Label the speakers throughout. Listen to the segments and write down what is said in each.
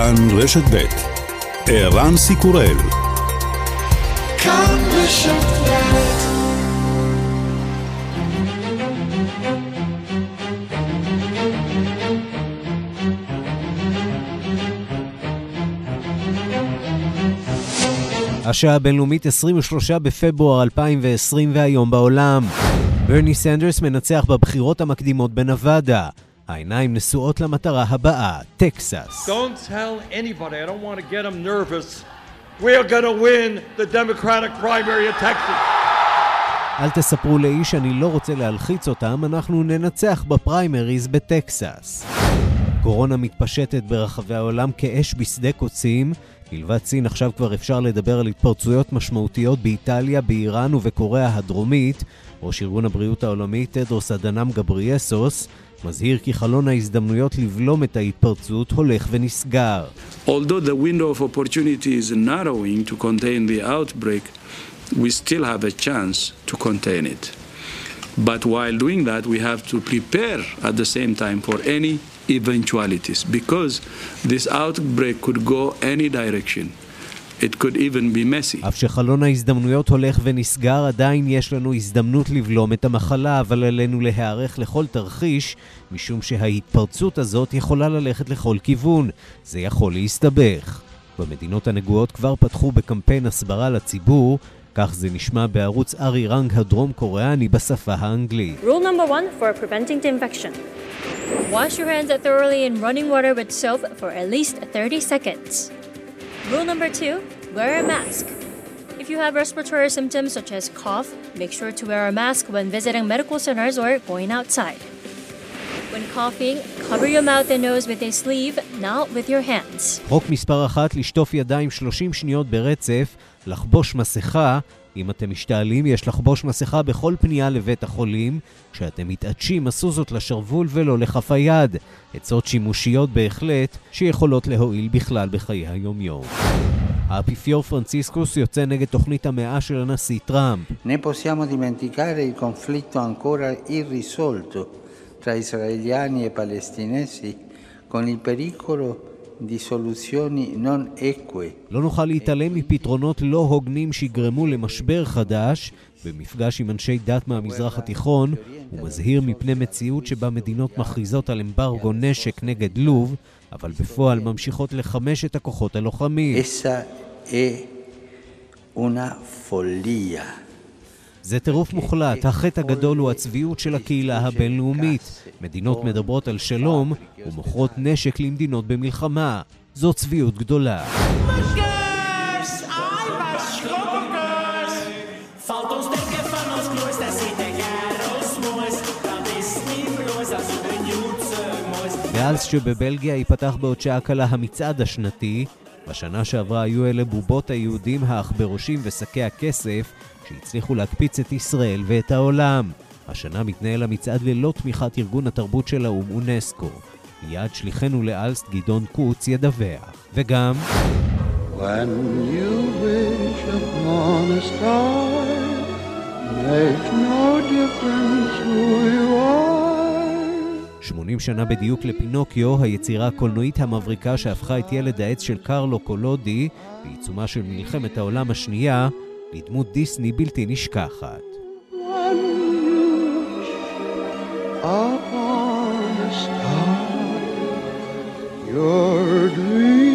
Speaker 1: כאן רשת ב' ערן סיקורל
Speaker 2: כאן רשת ב'
Speaker 3: השעה הבינלאומית 23 בפברואר 2020 והיום בעולם. ברני סנדרס מנצח בבחירות המקדימות בנבדה. העיניים נשואות למטרה הבאה, טקסס.
Speaker 4: Don't tell anybody, I don't want to get them nervous. We're to win the Democratic primary of Texas.
Speaker 3: אל תספרו לאיש שאני לא רוצה להלחיץ אותם, אנחנו ננצח בפריימריז בטקסס. קורונה מתפשטת ברחבי העולם כאש בשדה קוצים. מלבד סין עכשיו כבר אפשר לדבר על התפרצויות משמעותיות באיטליה, באיראן ובקוריאה הדרומית. ראש ארגון הבריאות העולמי, תדרוס אדנם גבריאסוס, מזהיר כי חלון ההזדמנויות לבלום את ההתפרצות הולך ונסגר.
Speaker 5: Although the window of opportunity is narrowing to contain the outbreak, we still have a chance to contain it. But while doing that, we have to prepare at the same time for any eventualities because this outbreak could go any direction. It could even be messy.
Speaker 3: אף שחלון ההזדמנויות הולך ונסגר, עדיין יש לנו הזדמנות לבלום את המחלה, אבל עלינו להיערך לכל תרחיש, משום שההתפרצות הזאת יכולה ללכת לכל כיוון. זה יכול להסתבך. במדינות הנגועות כבר פתחו בקמפיין הסברה לציבור, כך זה נשמע בערוץ ארי רנג הדרום קוריאני בשפה האנגלית.
Speaker 6: Rule number one for preventing the infection. Wash your hands thoroughly in running water with soap for at least 30 seconds. Rule number two, wear a mask. If you have respiratory symptoms such as cough, make sure to wear a mask when visiting medical centers or going outside. When coughing, cover your mouth and nose with a sleeve, not with your hands.
Speaker 3: חוק מספר אחת, לשטוף ידיים 30 שניות ברצף, לחבוש מסכה. אם אתם משתעלים, יש לחבוש מסכה בכל פנייה לבית החולים. כשאתם מתעטשים, עשו זאת לשרוול ולא לכף היד. עצות שימושיות בהחלט, שיכולות להועיל בכלל בחיי היומיום. האפיפיור פרנציסקוס יוצא נגד תוכנית המאה של הנשיא טראמפ.
Speaker 7: Né possiamo dimenticare il conflitto ancora irrisolto tra israeliani e palestinesi
Speaker 3: לא נוכל להתעלם מפתרונות לא הוגנים שיגרמו למשבר חדש. במפגש עם אנשי דת מהמזרח התיכון, הוא מזהיר מפני מציאות שבה מדינות מכריזות על אמברגו נשק נגד לוב, אבל בפועל ממשיכות לחמש את הכוחות הלוחמים.
Speaker 7: Una.
Speaker 3: זה טירוף מוחלט, החטא הגדול הוא הצביעות של הקהילה הבינלאומית. מדינות מדברות על שלום ומוכרות נשק למדינות במלחמה. זו צביעות גדולה. מאז שבבלגיה ייפתח בעוד שעה קלה המצעד השנתי, בשנה שעברה היו אלה בובות היהודים העכברושים ושקי הכסף שהצליחו להקפיץ את ישראל ואת העולם. השנה מתנהל המצעד ללא תמיכת ארגון התרבות של האו"ם אונסקו. מיד שליחנו לאלסט גדעון קוץ ידווח. וגם...
Speaker 8: When you wish upon a star, makes no difference who you are.
Speaker 3: 80 שנה בדיוק לפינוקיו, היצירה הקולנועית המבריקה שהפכה את ילד העץ של קרלו קולודי, בעיצומה של מלחמת העולם השנייה, לדמות דיסני בלתי נשכחת.
Speaker 8: Upon a star, your dreams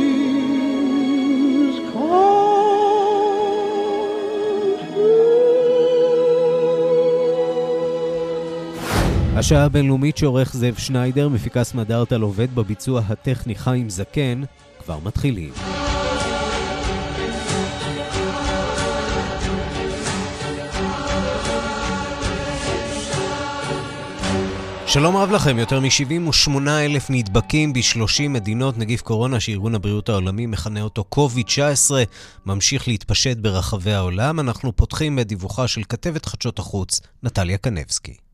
Speaker 3: השעה הבינלאומית שעורך זאב שניידר, מפיקה סמדארטה עובד בביצוע הטכני חיים זקן, כבר מתחילים. שלום רב לכם, יותר מ-78 אלף נדבקים ב-30 מדינות נגיף קורונה שארגון הבריאות העולמי מכנה אותו COVID-19 ממשיך להתפשט ברחבי העולם. אנחנו פותחים בדיווחה של כתבת חדשות החוץ, נטליה קנבסקי.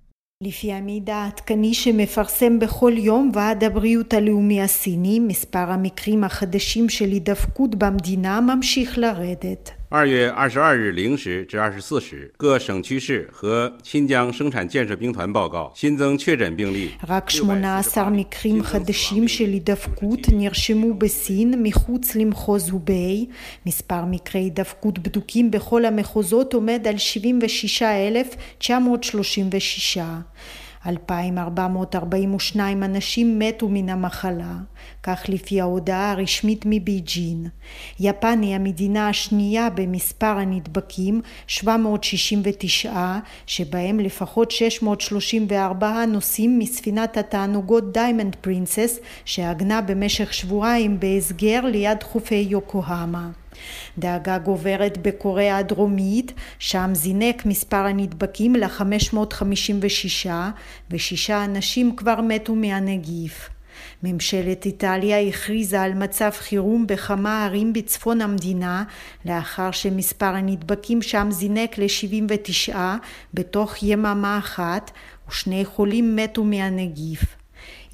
Speaker 9: לפי המידע העדכני שמפרסם בכל יום ועד הבריאות הלאומי הסיני, מספר המקרים החדשים של הידבקות במדינה ממשיך לרדת.
Speaker 10: 二月二十二日零时至二十四时，各省区市和新疆生产建设兵团报告新增确诊病例
Speaker 9: רק 18 מקרים חדשים של הידבקות נרשמו בסין מחוץ למחוז הובei. מספר מקרי הידבקות בדוקים בכל המחוזות עומד על 76,936. 2,442 אנשים מתו מן המחלה, כך לפי ההודעה הרשמית מבייג'ין. יפן היא המדינה השנייה במספר הנדבקים, 769, שבהם לפחות 634 נוסעים מספינת התענוגות דיימנד פרינסס, שעגנה במשך שבועיים בהסגר ליד חופי יוקוהמה. דאגה גוברת בקוריאה הדרומית, שם זינק מספר הנדבקים ל-556 ושישה אנשים כבר מתו מהנגיף. ממשלת איטליה הכריזה על מצב חירום בכמה ערים בצפון המדינה לאחר שמספר הנדבקים שם זינק ל-79 בתוך יממה אחת ושני חולים מתו מהנגיף.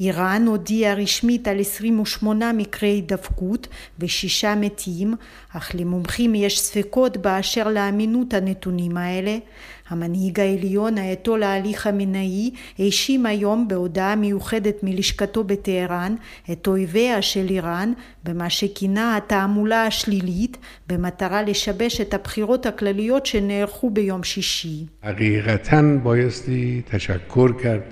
Speaker 9: איראן הודיעה רשמית על 28 מקרי הידבקות ושישה מתים, אך למומחים יש ספקות באשר לאמינות הנתונים האלה. המנהיג העליון האייתולה עלי חמינאי האשים היום בהודעה מיוחדת מלשכתו בטהרן את אויביה של איראן במה שכינה התעמולה השלילית במטרה לשבש את הבחירות הכלליות שנערכו ביום שישי.
Speaker 11: حقیقتا بایستی تشکر کرد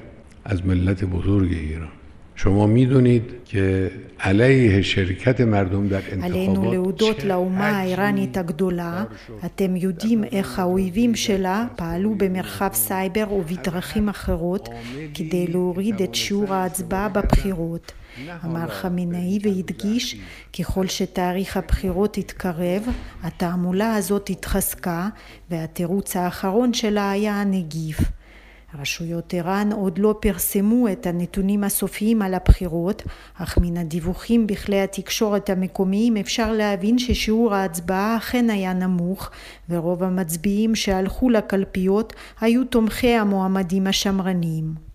Speaker 11: از ملت بزرگ ایران شما میدونید که علیه شرکت مردم در
Speaker 9: עלינו
Speaker 11: انتخابات
Speaker 9: להודות לאומה האיראנית הגדולה. אתם יודעים איך האויבים שלה פעלו במרחב סייבר ובדרכים אחרות כדי להוריד את שיעור ההצבעה בבחירות. אמר חמינאי והדגיש ככל שתאריך הבחירות התקרב, התעמולה הזאת התחזקה והתירוץ האחרון שלה היה הנגיף. רשויות איראן עוד לא פרסמו את הנתונים הסופיים על הבחירות, אך מן הדיווחים בכלי התקשורת המקומיים אפשר להבין ששיעור ההצבעה אכן היה נמוך, ורוב המצביעים שהלכו לקלפיות היו תומכי המועמדים השמרניים.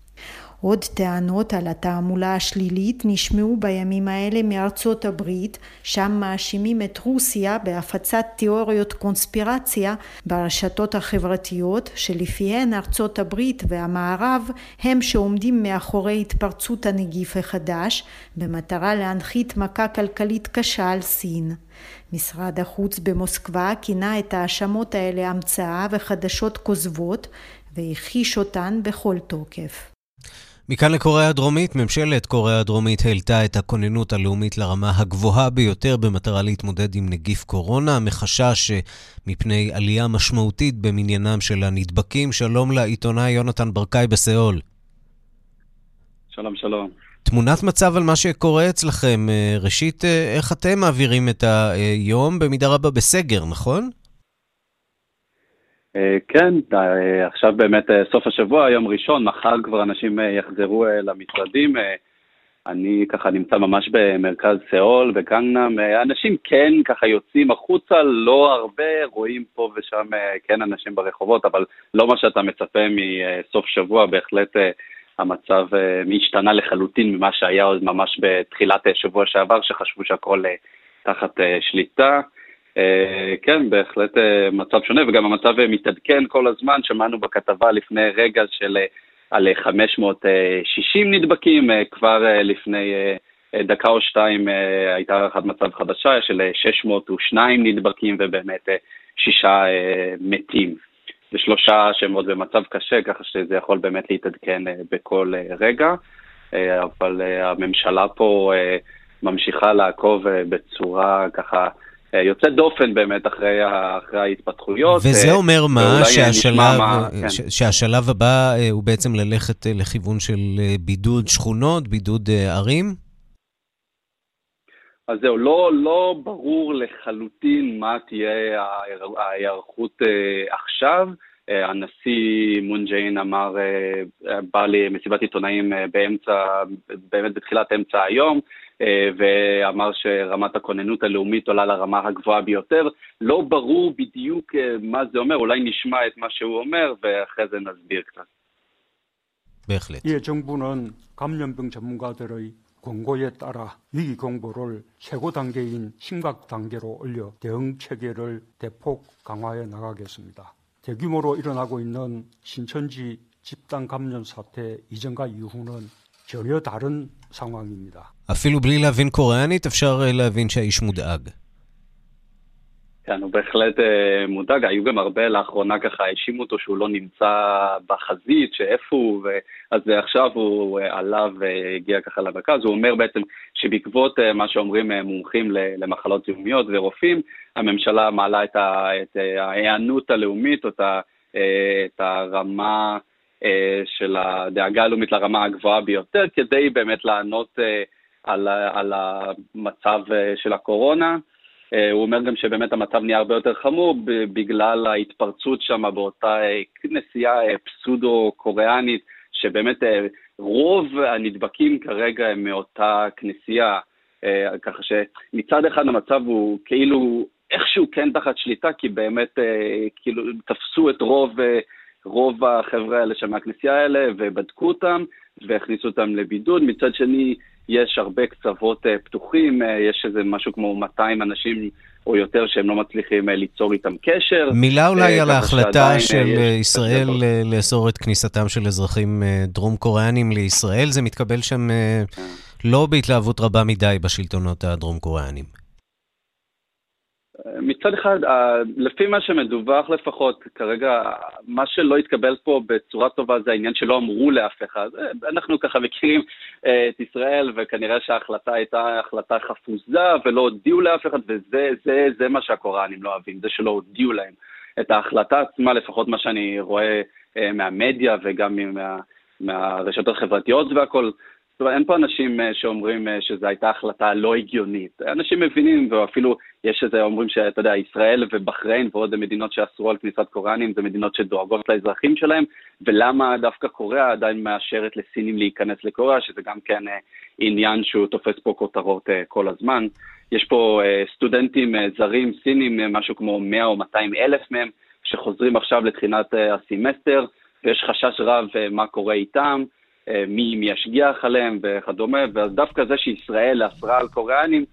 Speaker 9: עוד טענות על התעמולה השלילית נשמעו בימים האלה מארצות הברית, שם מאשימים את רוסיה בהפצת תיאוריות קונספירציה ברשתות החברתיות, שלפיהן ארצות הברית והמערב הם שעומדים מאחורי התפרצות הנגיף החדש, במטרה להנחית מכה כלכלית קשה על סין. משרד החוץ במוסקבה כינה את ההאשמות האלה המצאה וחדשות כוזבות, והכחיש אותן בכל תוקף.
Speaker 3: מכאן לקוריאה הדרומית, ממשלת קוריאה הדרומית העלתה את הכוננות הלאומית לרמה הגבוהה ביותר במטרה להתמודד עם נגיף קורונה, מחשש מפני עלייה משמעותית במניינם של הנדבקים. שלום לעיתונאי יונתן ברקאי בסיאול.
Speaker 12: שלום, שלום.
Speaker 3: תמונת מצב על מה שקורה אצלכם. אה, ראשית, אה, איך אתם מעבירים את היום? במידה רבה בסגר, נכון?
Speaker 12: אה, כן, אה, עכשיו באמת אה, סוף השבוע, יום ראשון, מחר כבר אנשים יחזרו למשרדים. אני ככה נמצא ממש במרכז סאול, בגנגנם. אנשים כן ככה יוצאים החוצה, לא הרבה, רואים פה ושם כן אנשים ברחובות, אבל לא מה שאתה מצפה מסוף שבוע, בהחלט המצב השתנה לחלוטין ממה שהיה עוד ממש בתחילת שבוע שעבר, שחשבו שהכל תחת שליטה. Uh, כן, בהחלט uh, מצב שונה, וגם המצב uh, מתעדכן כל הזמן. שמענו בכתבה לפני רגע של על 560 נדבקים, כבר לפני דקה או שתיים הייתה הערכת מצב חדשה של uh, 602 נדבקים ובאמת שישה מתים. ושלושה שהם עוד במצב קשה, ככה שזה יכול באמת להתעדכן בכל רגע. אבל הממשלה פה ממשיכה לעקוב בצורה ככה... יוצא דופן באמת אחרי, אחרי ההתפתחויות.
Speaker 3: וזה אומר מה? שהשלב,
Speaker 12: מה כן.
Speaker 3: שהשלב הבא הוא בעצם ללכת לכיוון של בידוד שכונות, בידוד ערים?
Speaker 12: אז זהו, לא, לא ברור לחלוטין מה תהיה ההיערכות עכשיו. הנשיא מון ג'יין אמר, בא למסיבת עיתונאים באמצע, באמת בתחילת אמצע היום, ואמר שרמת הכוננות הלאומית עולה לרמה הגבוהה ביותר. לא ברור בדיוק מה זה אומר, אולי נשמע את מה שהוא אומר ואחרי זה נסביר קצת.
Speaker 3: בהחלט.
Speaker 13: 예, 정부는 감염병 전문가들의 권고에 따라 위기 경보를 최고 단계인 심각 단계로 올려 대응 체계를 대폭 강화해 나가겠습니다. 대규모로 일어나고 있는 신천지 집단 감염 사태 이전과 이후는 전혀 다른 상황입니다.
Speaker 3: אפילו בלי להבין קוריאנית אפשר אה, להבין שהאיש מודאג.
Speaker 12: כן, הוא בהחלט אה, מודאג. היו גם הרבה לאחרונה ככה, האשימו אותו שהוא לא נמצא בחזית, שאיפה הוא, ו... אז עכשיו הוא אה, עלה והגיע ככה למרכז. הוא אומר בעצם שבעקבות אה, מה שאומרים אה, מומחים ל- למחלות זיהומיות ורופאים, הממשלה מעלה את ה- את, אה, ההיענות הלאומית, או את ה- אה, את הרמה אה, של הדאגה הלאומית לרמה הגבוהה ביותר, כדי באמת לענות אה, על, על המצב אה, של הקורונה. אה, הוא אומר גם שבאמת המצב נהיה הרבה יותר חמור בגלל ההתפרצות שם באותה אה, כנסייה אה, פסודו-קוריאנית, שבאמת אה, רוב הנדבקים כרגע הם מאותה כנסייה, אה, ככה שמצד אחד המצב הוא כאילו איכשהו כן תחת שליטה, כי באמת אה, כאילו תפסו את רוב, אה, רוב החבר'ה האלה שם מהכנסייה האלה ובדקו אותם והכניסו אותם לבידוד. מצד שני, יש הרבה קצוות אה, פתוחים, אה, יש איזה משהו כמו 200 אנשים או יותר שהם לא מצליחים אה, ליצור איתם קשר.
Speaker 3: מילה אולי על ההחלטה של
Speaker 12: יש
Speaker 3: ישראל לאסור את כניסתם של אזרחים דרום קוריאנים לישראל. זה מתקבל שם אה, לא בהתלהבות רבה מדי בשלטונות הדרום קוריאנים.
Speaker 12: מצד אחד, לפי מה שמדווח לפחות, כרגע, מה שלא התקבל פה בצורה טובה זה העניין שלא אמרו לאף אחד. אנחנו ככה מכירים אה, את ישראל, וכנראה שההחלטה הייתה החלטה חפוזה, ולא הודיעו לאף אחד, וזה זה, זה מה שהקוראנים לא אוהבים, זה שלא הודיעו להם. את ההחלטה עצמה, לפחות מה שאני רואה אה, מהמדיה וגם מה, מהרשתות החברתיות והכל, אומרת, אין פה אנשים אה, שאומרים אה, שזו הייתה החלטה לא הגיונית. אנשים מבינים, ואפילו יש איזה אומרים שאתה יודע, ישראל ובחריין ועוד מדינות שאסרו על כניסת קוריאנים, זה מדינות שדואגות לאזרחים שלהם, ולמה דווקא קוריאה עדיין מאשרת לסינים להיכנס לקוריאה, שזה גם כן אה, עניין שהוא תופס פה כותרות כל הזמן. יש פה סטודנטים זרים, סינים, משהו כמו 100 או 200 אלף מהם, שחוזרים עכשיו לתחילת הסמסטר, ויש חשש רב מה קורה איתם. אה, מי, מי ישגיח עליהם וכדומה, ודווקא זה שישראל אסרה על קוריאנים,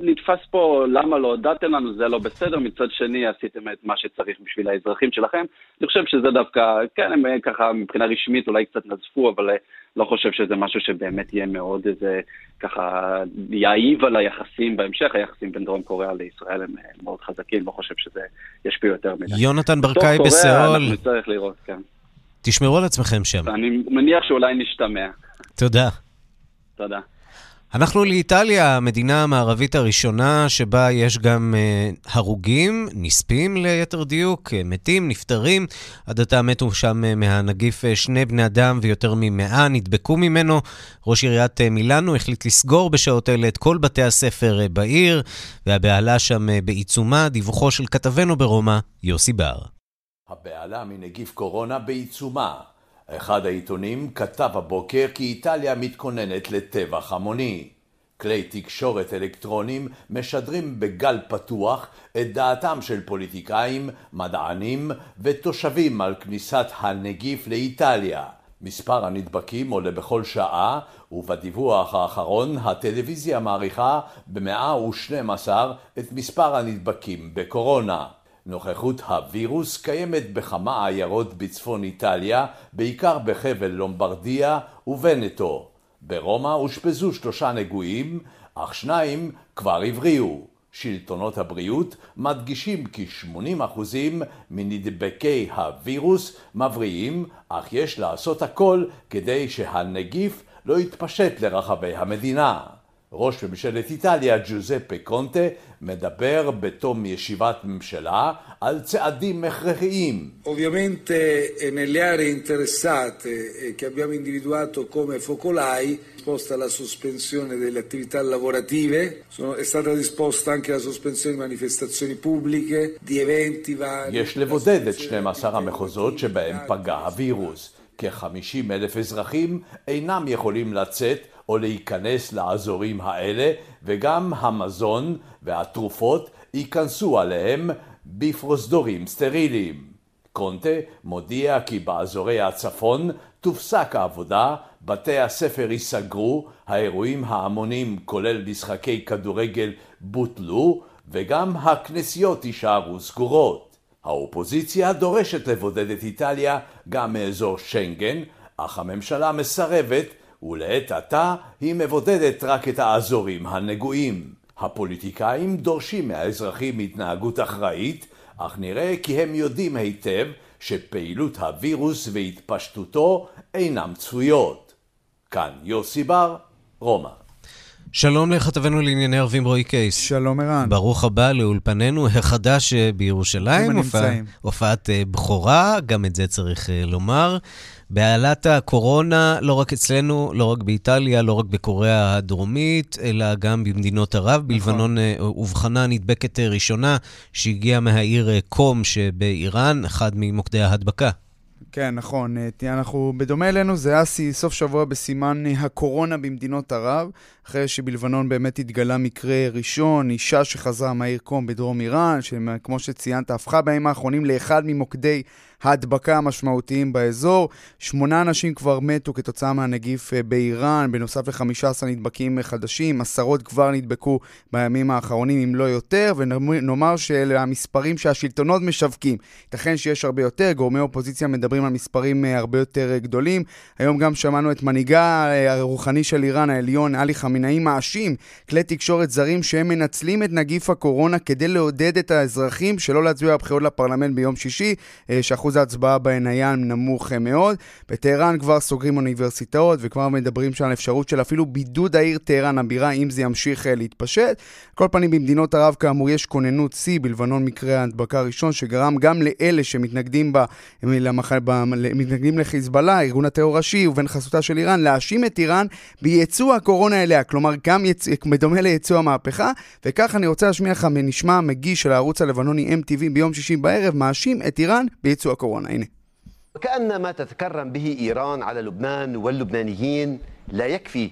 Speaker 12: נתפס פה למה לא הודעתם לנו, זה לא בסדר, מצד שני עשיתם את מה שצריך בשביל האזרחים שלכם. אני חושב שזה דווקא, כן, הם אה, ככה מבחינה רשמית אולי קצת נזפו, אבל אה, לא חושב שזה משהו שבאמת יהיה מאוד איזה, ככה, יעיב על היחסים בהמשך, היחסים בין דרום קוריאה לישראל הם מאוד חזקים, לא חושב שזה ישפיע יותר מדי.
Speaker 3: יונתן ברקאי
Speaker 12: קוריאה
Speaker 3: בסיאול,
Speaker 12: אנחנו נצטרך לראות, כן.
Speaker 3: תשמרו על עצמכם שם.
Speaker 12: אני מניח שאולי נשתמע.
Speaker 3: תודה.
Speaker 12: תודה.
Speaker 3: אנחנו לאיטליה, המדינה המערבית הראשונה שבה יש גם אה, הרוגים, נספים ליתר דיוק, אה, מתים, נפטרים. עד עתה מתו שם אה, מהנגיף אה, שני בני אדם ויותר ממאה נדבקו ממנו. ראש עיריית אה, מילאנו החליט לסגור בשעות אלה את כל בתי הספר אה, בעיר, והבהלה שם אה, בעיצומה. דיווחו של כתבנו ברומא, יוסי בר.
Speaker 14: הבהלה מנגיף קורונה בעיצומה. אחד העיתונים כתב הבוקר כי איטליה מתכוננת לטבח המוני. כלי תקשורת אלקטרונים משדרים בגל פתוח את דעתם של פוליטיקאים, מדענים ותושבים על כניסת הנגיף לאיטליה. מספר הנדבקים עולה בכל שעה, ובדיווח האחרון הטלוויזיה מעריכה ב-112 את מספר הנדבקים בקורונה. נוכחות הווירוס קיימת בכמה עיירות בצפון איטליה, בעיקר בחבל לומברדיה וונטו. ברומא אושפזו שלושה נגועים, אך שניים כבר הבריאו. שלטונות הבריאות מדגישים כי 80% מנדבקי הווירוס מבריאים, אך יש לעשות הכל כדי שהנגיף לא יתפשט לרחבי המדינה. ראש ממשלת איטליה ג'וזפה קונטה מדבר בתום ישיבת ממשלה על צעדים הכרחיים.
Speaker 15: Ovviamente eh, nelle aree interessate eh, che abbiamo individuato come focolai, disposta la sospensione delle attività lavorative, sono- è stata disposta anche la sospensione di manifestazioni pubbliche, di eventi vari.
Speaker 14: יש לבודד את 12 המחוזות שבהם פגע הווירוס. כ-50 אלף אזרחים אינם יכולים לצאת או להיכנס לאזורים האלה, וגם המזון והתרופות ייכנסו עליהם בפרוזדורים סטריליים. קונטה מודיע כי באזורי הצפון תופסק העבודה, בתי הספר ייסגרו, האירועים ההמונים כולל משחקי כדורגל בוטלו, וגם הכנסיות יישארו סגורות. האופוזיציה דורשת לבודד את איטליה גם מאזור שנגן, אך הממשלה מסרבת, ולעת עתה היא מבודדת רק את האזורים הנגועים. הפוליטיקאים דורשים מהאזרחים התנהגות אחראית, אך נראה כי הם יודעים היטב שפעילות הווירוס והתפשטותו אינם צפויות. כאן יוסי בר, רומא.
Speaker 3: שלום לכתבנו לענייני ערבים רועי קייס.
Speaker 16: שלום ערן.
Speaker 3: ברוך הבא לאולפנינו החדש אה, בירושלים.
Speaker 16: הופעה,
Speaker 3: הופעת אה, בכורה, גם את זה צריך אה, לומר. בהעלת הקורונה, לא רק אצלנו, לא רק באיטליה, לא רק בקוריאה הדרומית, אלא גם במדינות ערב. נכון. בלבנון אובחנה נדבקת ראשונה שהגיעה מהעיר קום שבאיראן, אחד ממוקדי ההדבקה.
Speaker 16: כן, נכון. אנחנו, בדומה אלינו, זה היה סוף שבוע בסימן הקורונה במדינות ערב, אחרי שבלבנון באמת התגלה מקרה ראשון, אישה שחזרה מהעיר קום בדרום איראן, שכמו שציינת, הפכה בימים האחרונים לאחד ממוקדי ההדבקה המשמעותיים באזור. שמונה אנשים כבר מתו כתוצאה מהנגיף אה, באיראן, בנוסף ל-15 נדבקים חדשים, עשרות כבר נדבקו בימים האחרונים, אם לא יותר, ונאמר שאלה המספרים שהשלטונות משווקים. ייתכן שיש הרבה יותר, גורמי אופוזיציה מדברים על מספרים אה, הרבה יותר אה, גדולים. היום גם שמענו את מנהיגה הרוחני של איראן, העליון, עלי חמינאי, מאשים כלי תקשורת זרים שהם מנצלים את נגיף הקורונה כדי לעודד את האזרחים שלא להצביע בבחירות לפרלמנט ביום שישי, שאחוז אחוז ההצבעה בהן היה נמוך אה, מאוד. בטהרן כבר סוגרים אוניברסיטאות וכבר מדברים שם על אפשרות של אפילו בידוד העיר טהרן הבירה אם זה ימשיך אה, להתפשט. כל פנים במדינות ערב כאמור יש כוננות שיא, בלבנון מקרה ההדבקה הראשון שגרם גם לאלה שמתנגדים בה, למח... ב... מתנגדים לחיזבאללה, ארגון הטרור הראשי ובן חסותה של איראן, להאשים את איראן בייצוא הקורונה אליה, כלומר גם יצ... בדומה לייצוא המהפכה, וכך אני רוצה להשמיע לך מנשמע המגיש של הערוץ הלבנוני MTV ביום שישי בערב, מאשים את איראן בייצוא كون يعني إيه.
Speaker 17: وكأن ما تتكرم به إيران على لبنان واللبنانيين لا يكفي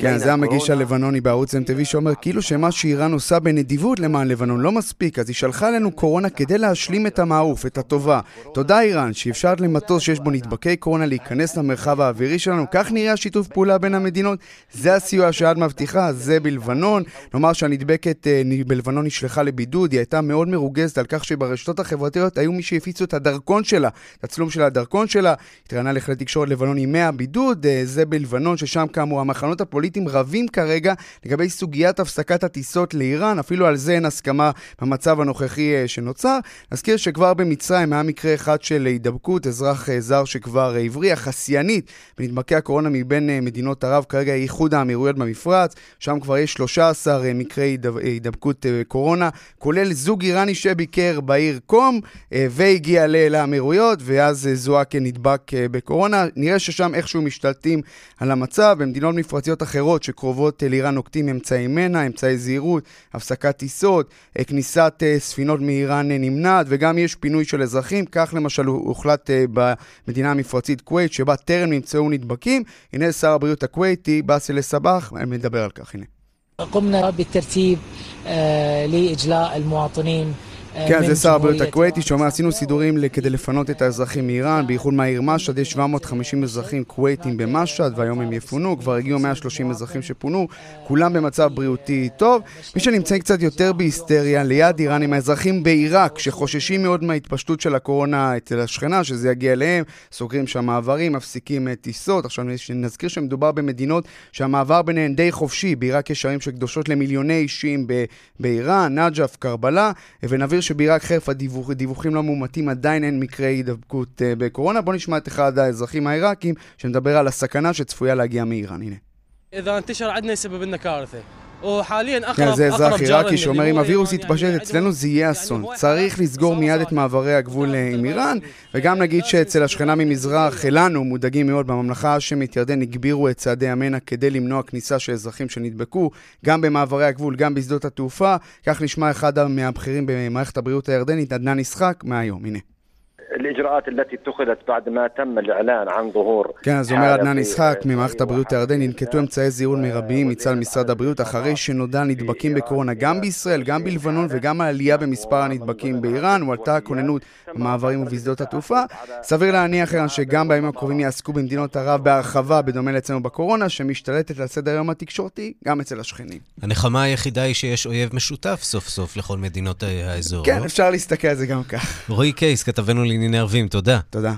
Speaker 16: כן, זה המגיש הלבנוני בערוץ MTV שאומר כאילו שמה שאיראן עושה בנדיבות למען לבנון לא מספיק, אז היא שלחה לנו קורונה כדי להשלים את המעוף, את הטובה. תודה איראן, שאפשרת למטוס שיש בו נדבקי קורונה להיכנס למרחב האווירי שלנו, כך נראה השיתוף פעולה בין המדינות. זה הסיוע שאת מבטיחה, זה בלבנון. נאמר שהנדבקת אה, בלבנון נשלחה לבידוד, היא הייתה מאוד מרוגזת על כך שברשתות החברתיות היו מי שהפיצו את הדרכון שלה, את הצלום של הדרכון שלה, התראיינה לכלי תקשורת לבנוני מהבידוד, אה, זה בלבנון, ששם כאמור המחנות הפוליטיים רבים כרגע לגבי סוגיית הפסקת הטיסות לאיראן, אפילו על זה אין הסכמה במצב הנוכחי אה, שנוצר. נזכיר שכבר במצרים היה מקרה אחד של הידבקות, אזרח אה, זר שכבר הבריח, השיאנית בנדבקי הקורונה מבין אה, מדינות ערב, כרגע איחוד האמירויות במפרץ, שם כבר יש 13 מקרי הידבקות קורונה, כולל זוג איראני שביקר בעיר קום והגיע לאמירויות, ואז זוהה כנדבק בקורונה. נראה ששם איכשהו משתלטים על המצב. במדינות מפרציות אחרות שקרובות לאיראן נוקטים אמצעי מנע, אמצעי זהירות, הפסקת טיסות, אה, כניסת אה, ספינות מאיראן אה, נמנעת, וגם יש פינוי של אזרחים. כך למשל הוחלט במדינה המפרצית כווית, שבה טרם נמצאו נדבקים. הנה שר הבריאות הכוויתי, באסל סבח, מדבר על כך, הנה.
Speaker 18: قمنا بالترتيب لإجلاء المواطنين
Speaker 16: כן, זה שר הבריאות הכווייתי שאומר, עשינו סידורים כדי לפנות את האזרחים מאיראן, בייחוד מהעיר משהד, יש 750 אזרחים כווייתים במשהד, והיום הם יפונו, כבר הגיעו 130 אזרחים שפונו, כולם במצב בריאותי טוב. מי שנמצאים קצת יותר בהיסטריה, ליד איראן, הם האזרחים בעיראק, שחוששים מאוד מההתפשטות של הקורונה אצל השכנה, שזה יגיע אליהם, סוגרים שם מעברים, מפסיקים אה, טיסות. עכשיו נזכיר שמדובר במדינות שהמעבר ביניהן די חופשי, בעיראק יש ערים שקדושות למיליוני אישים באיראן, נג'ף, קרבלה, ונבהיר שבעיראק חרף הדיווח, הדיווחים לא מאומתים עדיין אין מקרי הידבקות uh, בקורונה. בואו נשמע את אחד האזרחים העיראקים שמדבר על הסכנה שצפויה להגיע מאיראן. הנה. כן, זה אזרח עיראקי שאומר, אם הווירוס יתפשט אצלנו זה יהיה אסון. צריך לסגור מיד את מעברי הגבול אה, עם איראן, וגם נגיד שאצל השכנה ממזרח, לנו, מודאגים מאוד, בממלכה האשמית ירדן הגבירו את צעדי המנע כדי למנוע כניסה של אזרחים שנדבקו, גם במעברי הגבול, גם בשדות התעופה. כך נשמע אחד מהבכירים במערכת הבריאות הירדנית, עדנאן ישחק, מהיום, הנה.
Speaker 19: الإجراءات التي اتخذت بعد ما تم الإعلان عن ظهور
Speaker 16: כן, אז אומר עדנאן יצחק ממערכת הבריאות הירדנית, ננקטו אמצעי זהירות מרביים מצד משרד הבריאות אחרי שנודע נדבקים בקורונה גם בישראל, גם בלבנון וגם העלייה במספר הנדבקים באיראן, הועלתה הכוננות במעברים ובשדות התעופה. סביר להניח ערן שגם בימים הקרובים יעסקו במדינות ערב בהרחבה, בדומה לאצלנו בקורונה, שמשתלטת על סדר היום התקשורתי, גם אצל השכנים.
Speaker 3: הנחמה היחידה היא שיש אויב משותף סוף סוף לכל מדינות האזור.
Speaker 16: כן,
Speaker 3: לא?
Speaker 16: אפשר להסתכל על זה גם כך.
Speaker 3: רועי קייס, כתבנו לענייני ערבים, תודה.
Speaker 16: תודה.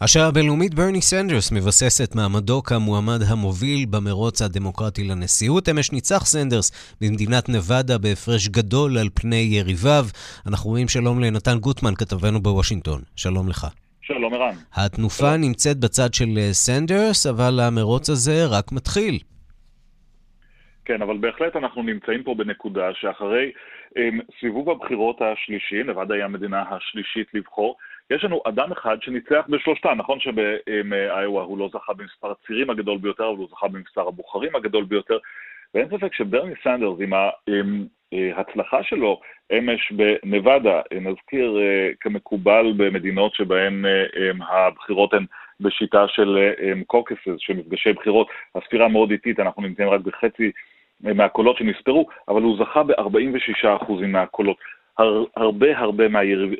Speaker 3: השעה הבינלאומית ברני סנדרס מבסס את מעמדו כמועמד המוביל במרוץ הדמוקרטי לנשיאות. אמש ניצח סנדרס במדינת נבדה בהפרש גדול על פני יריביו. אנחנו רואים שלום לנתן גוטמן, כתבנו בוושינגטון. שלום לך.
Speaker 20: שלום ערן.
Speaker 3: התנופה נמצאת בצד של אה, סנדרס, אבל המרוץ הזה רק מתחיל.
Speaker 20: כן, אבל בהחלט אנחנו נמצאים פה בנקודה שאחרי um, סיבוב הבחירות השלישי, נבדה היא המדינה השלישית לבחור, יש לנו אדם אחד שניצח בשלושתם, נכון שבאיואה הוא לא זכה במספר הצירים הגדול ביותר, אבל הוא זכה במספר הבוחרים הגדול ביותר, ואין ספק שברני סנדרס עם ההצלחה שלו אמש בנבדה, נזכיר כמקובל במדינות שבהן הבחירות הן בשיטה של קוקסס, של מפגשי בחירות, הספירה מאוד איטית, אנחנו נמצאים רק בחצי מהקולות שנספרו, אבל הוא זכה ב-46% מהקולות. הר, הרבה הרבה מהיריב,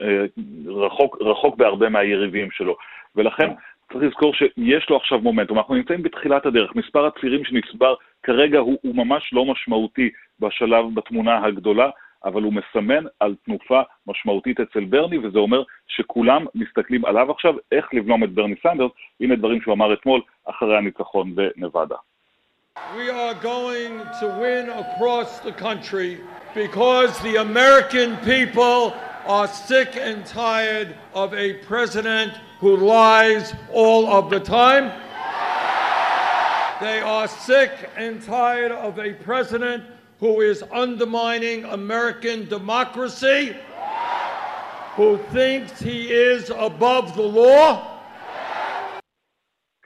Speaker 20: רחוק, רחוק בהרבה מהיריבים שלו. ולכן צריך לזכור שיש לו עכשיו מומנטום. אנחנו נמצאים בתחילת הדרך. מספר הצירים שנסבר כרגע הוא, הוא ממש לא משמעותי בשלב, בתמונה הגדולה, אבל הוא מסמן על תנופה משמעותית אצל ברני, וזה אומר שכולם מסתכלים עליו עכשיו, איך לבלום את ברני סנדרס. הנה דברים שהוא אמר אתמול אחרי הניצחון בנבדה.
Speaker 4: We are going to win across the country because the American people are sick and tired of a president who lies all of the time. They are sick and tired of a president who is undermining American democracy, who thinks he is above the law.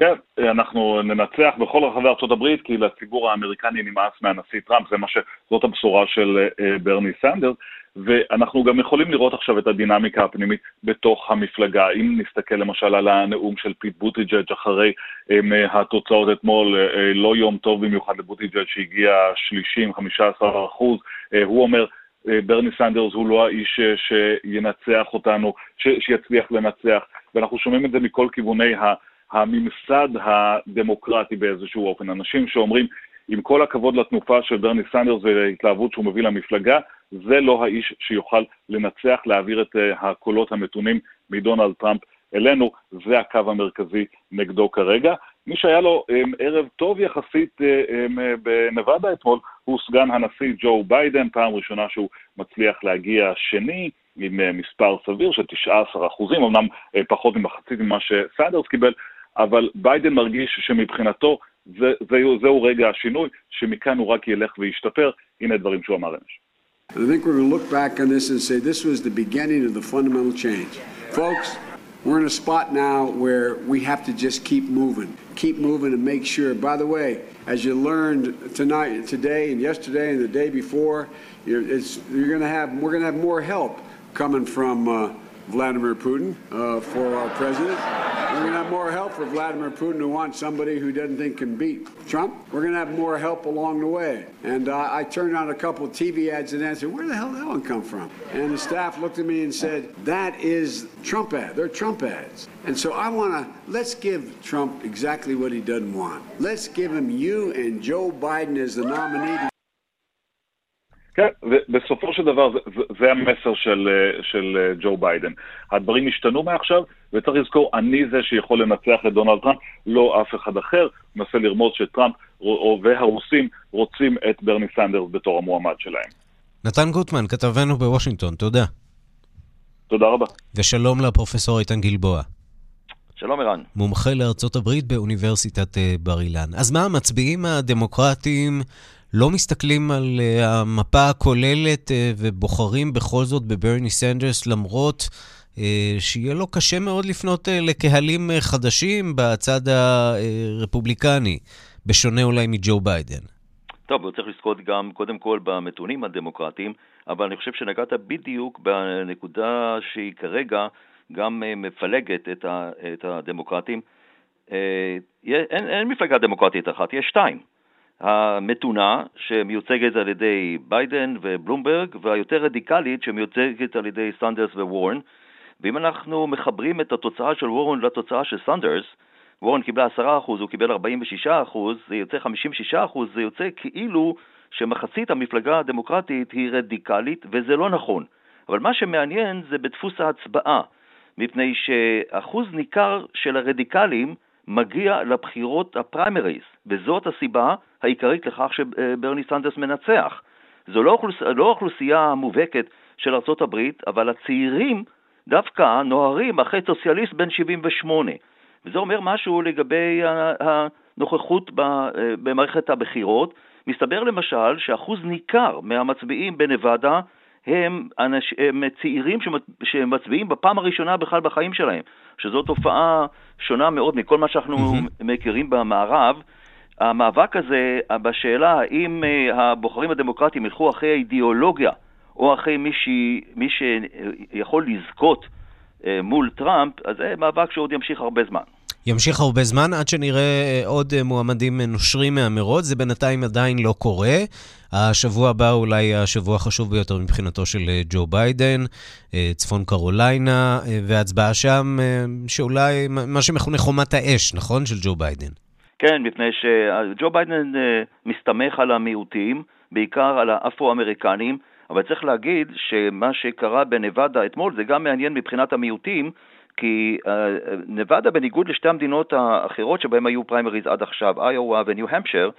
Speaker 20: כן, אנחנו ננצח בכל רחבי ארצות הברית, כי לציבור האמריקני נמאס מהנשיא טראמפ, זה מה ש... זאת הבשורה של ברני סנדרס, ואנחנו גם יכולים לראות עכשיו את הדינמיקה הפנימית בתוך המפלגה. אם נסתכל למשל על הנאום של פיט בוטיג'אג' אחרי התוצאות אתמול, לא יום טוב במיוחד לבוטיג'אג' שהגיע 30-15 אחוז, הוא אומר, ברני סנדרס הוא לא האיש שינצח אותנו, ש... שיצליח לנצח, ואנחנו שומעים את זה מכל כיווני ה... הממסד הדמוקרטי באיזשהו אופן. אנשים שאומרים, עם כל הכבוד לתנופה של ברני סנדרס ולהתלהבות שהוא מביא למפלגה, זה לא האיש שיוכל לנצח, להעביר את הקולות המתונים מדונלד טראמפ אלינו, זה הקו המרכזי נגדו כרגע. מי שהיה לו ערב טוב יחסית בנבדה אתמול הוא סגן הנשיא ג'ו ביידן, פעם ראשונה שהוא מצליח להגיע שני, עם מספר סביר של 19 אחוזים, אמנם פחות ממחצית ממה שסנדרס קיבל, אבל ביידן מרגיש שמבחינתו זה, זה, זהו רגע השינוי, שמכאן הוא רק ילך וישתפר. הנה דברים שהוא אמר אמש.
Speaker 21: I think we're going to look back on this and say this was the beginning of the fundamental change. Folks, we're in a spot now where we have to just keep moving. Keep moving and make sure. By the way, as you learned tonight, today, and yesterday, and the day before, you're, it's, you're going to have we're going to have more help coming from uh, Vladimir Putin uh, for our president. We're going to have more help for Vladimir Putin who wants somebody who doesn't think can beat Trump. We're going to have more help along the way. And uh, I turned on a couple TV ads and answered, where the hell did that one come from? And the staff looked at me and said, that is Trump ad. They're Trump ads. And so I want to, let's give Trump exactly what he doesn't want. Let's give him you and Joe Biden as the nominee.
Speaker 20: כן, ובסופו של דבר זה, זה, זה המסר של, של ג'ו ביידן. הדברים השתנו מעכשיו, וצריך לזכור, אני זה שיכול לנצח את דונלד טראמפ, לא אף אחד אחר. מנסה לרמוז שטראמפ והרוסים רוצים את ברני סנדרס בתור המועמד שלהם.
Speaker 3: נתן גוטמן, כתבנו בוושינגטון, תודה.
Speaker 20: תודה רבה.
Speaker 3: ושלום לפרופסור איתן גלבוע.
Speaker 22: שלום ערן.
Speaker 3: מומחה לארצות הברית באוניברסיטת בר אילן. אז מה, המצביעים הדמוקרטיים לא מסתכלים על uh, המפה הכוללת uh, ובוחרים בכל זאת בברני סנדרס, למרות uh, שיהיה לו קשה מאוד לפנות uh, לקהלים uh, חדשים בצד הרפובליקני, בשונה אולי מג'ו ביידן.
Speaker 22: טוב, צריך לזכות גם קודם כל במתונים הדמוקרטיים, אבל אני חושב שנגעת בדיוק בנקודה שהיא כרגע גם מפלגת את, ה, את הדמוקרטים. אין, אין מפלגה דמוקרטית אחת, יש שתיים. המתונה, שמיוצגת על ידי ביידן ובלומברג, והיותר רדיקלית, שמיוצגת על ידי סנדרס ווורן. ואם אנחנו מחברים את התוצאה של וורן לתוצאה של סנדרס, וורן קיבלה 10%, הוא קיבל 46%, זה יוצא 56%, זה יוצא כאילו שמחצית המפלגה הדמוקרטית היא רדיקלית, וזה לא נכון. אבל מה שמעניין זה בדפוס ההצבעה, מפני שאחוז ניכר של הרדיקלים מגיע לבחירות הפריימריז, וזאת הסיבה העיקרית לכך שברני סנדרס מנצח. זו לא, אוכלוס... לא אוכלוסייה המובהקת של ארה"ב, אבל הצעירים דווקא נוהרים אחרי סוציאליסט בן 78. וזה אומר משהו לגבי הנוכחות במערכת הבחירות. מסתבר למשל שאחוז ניכר מהמצביעים בנבדה הם, אנש, הם צעירים שמצביעים בפעם הראשונה בכלל בחיים שלהם, שזו תופעה שונה מאוד מכל מה שאנחנו mm-hmm. מכירים במערב. המאבק הזה בשאלה האם אה, הבוחרים הדמוקרטיים ילכו אחרי האידיאולוגיה או אחרי מי, ש... מי שיכול לזכות אה, מול טראמפ, אז זה מאבק שעוד ימשיך הרבה זמן.
Speaker 3: ימשיך הרבה זמן עד שנראה אה, עוד מועמדים נושרים מהמרוץ, זה בינתיים עדיין לא קורה. השבוע הבא אולי השבוע החשוב ביותר מבחינתו של ג'ו ביידן, צפון קרוליינה, והצבעה שם, שאולי מה שמכונה חומת האש, נכון? של ג'ו ביידן.
Speaker 22: כן, מפני שג'ו ביידן מסתמך על המיעוטים, בעיקר על האפרו-אמריקנים, אבל צריך להגיד שמה שקרה בנבדה אתמול זה גם מעניין מבחינת המיעוטים, כי uh, נבדה, בניגוד לשתי המדינות האחרות שבהן היו פריימריז עד עכשיו, איואה וניו המפשר,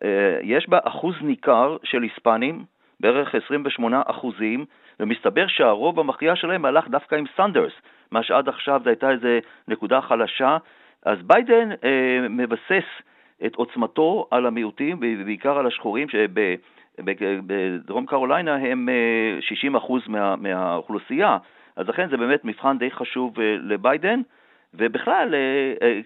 Speaker 22: uh, יש בה אחוז ניכר של היספנים, בערך 28 אחוזים, ומסתבר שהרוב המכריע שלהם הלך דווקא עם סנדרס, מה שעד עכשיו זו הייתה איזו נקודה חלשה. אז ביידן uh, מבסס את עוצמתו על המיעוטים, בעיקר על השחורים, שב... בדרום קרוליינה הם 60% אה, מה, מהאוכלוסייה, אז לכן זה באמת מבחן די חשוב אה, לביידן. ובכלל, אה,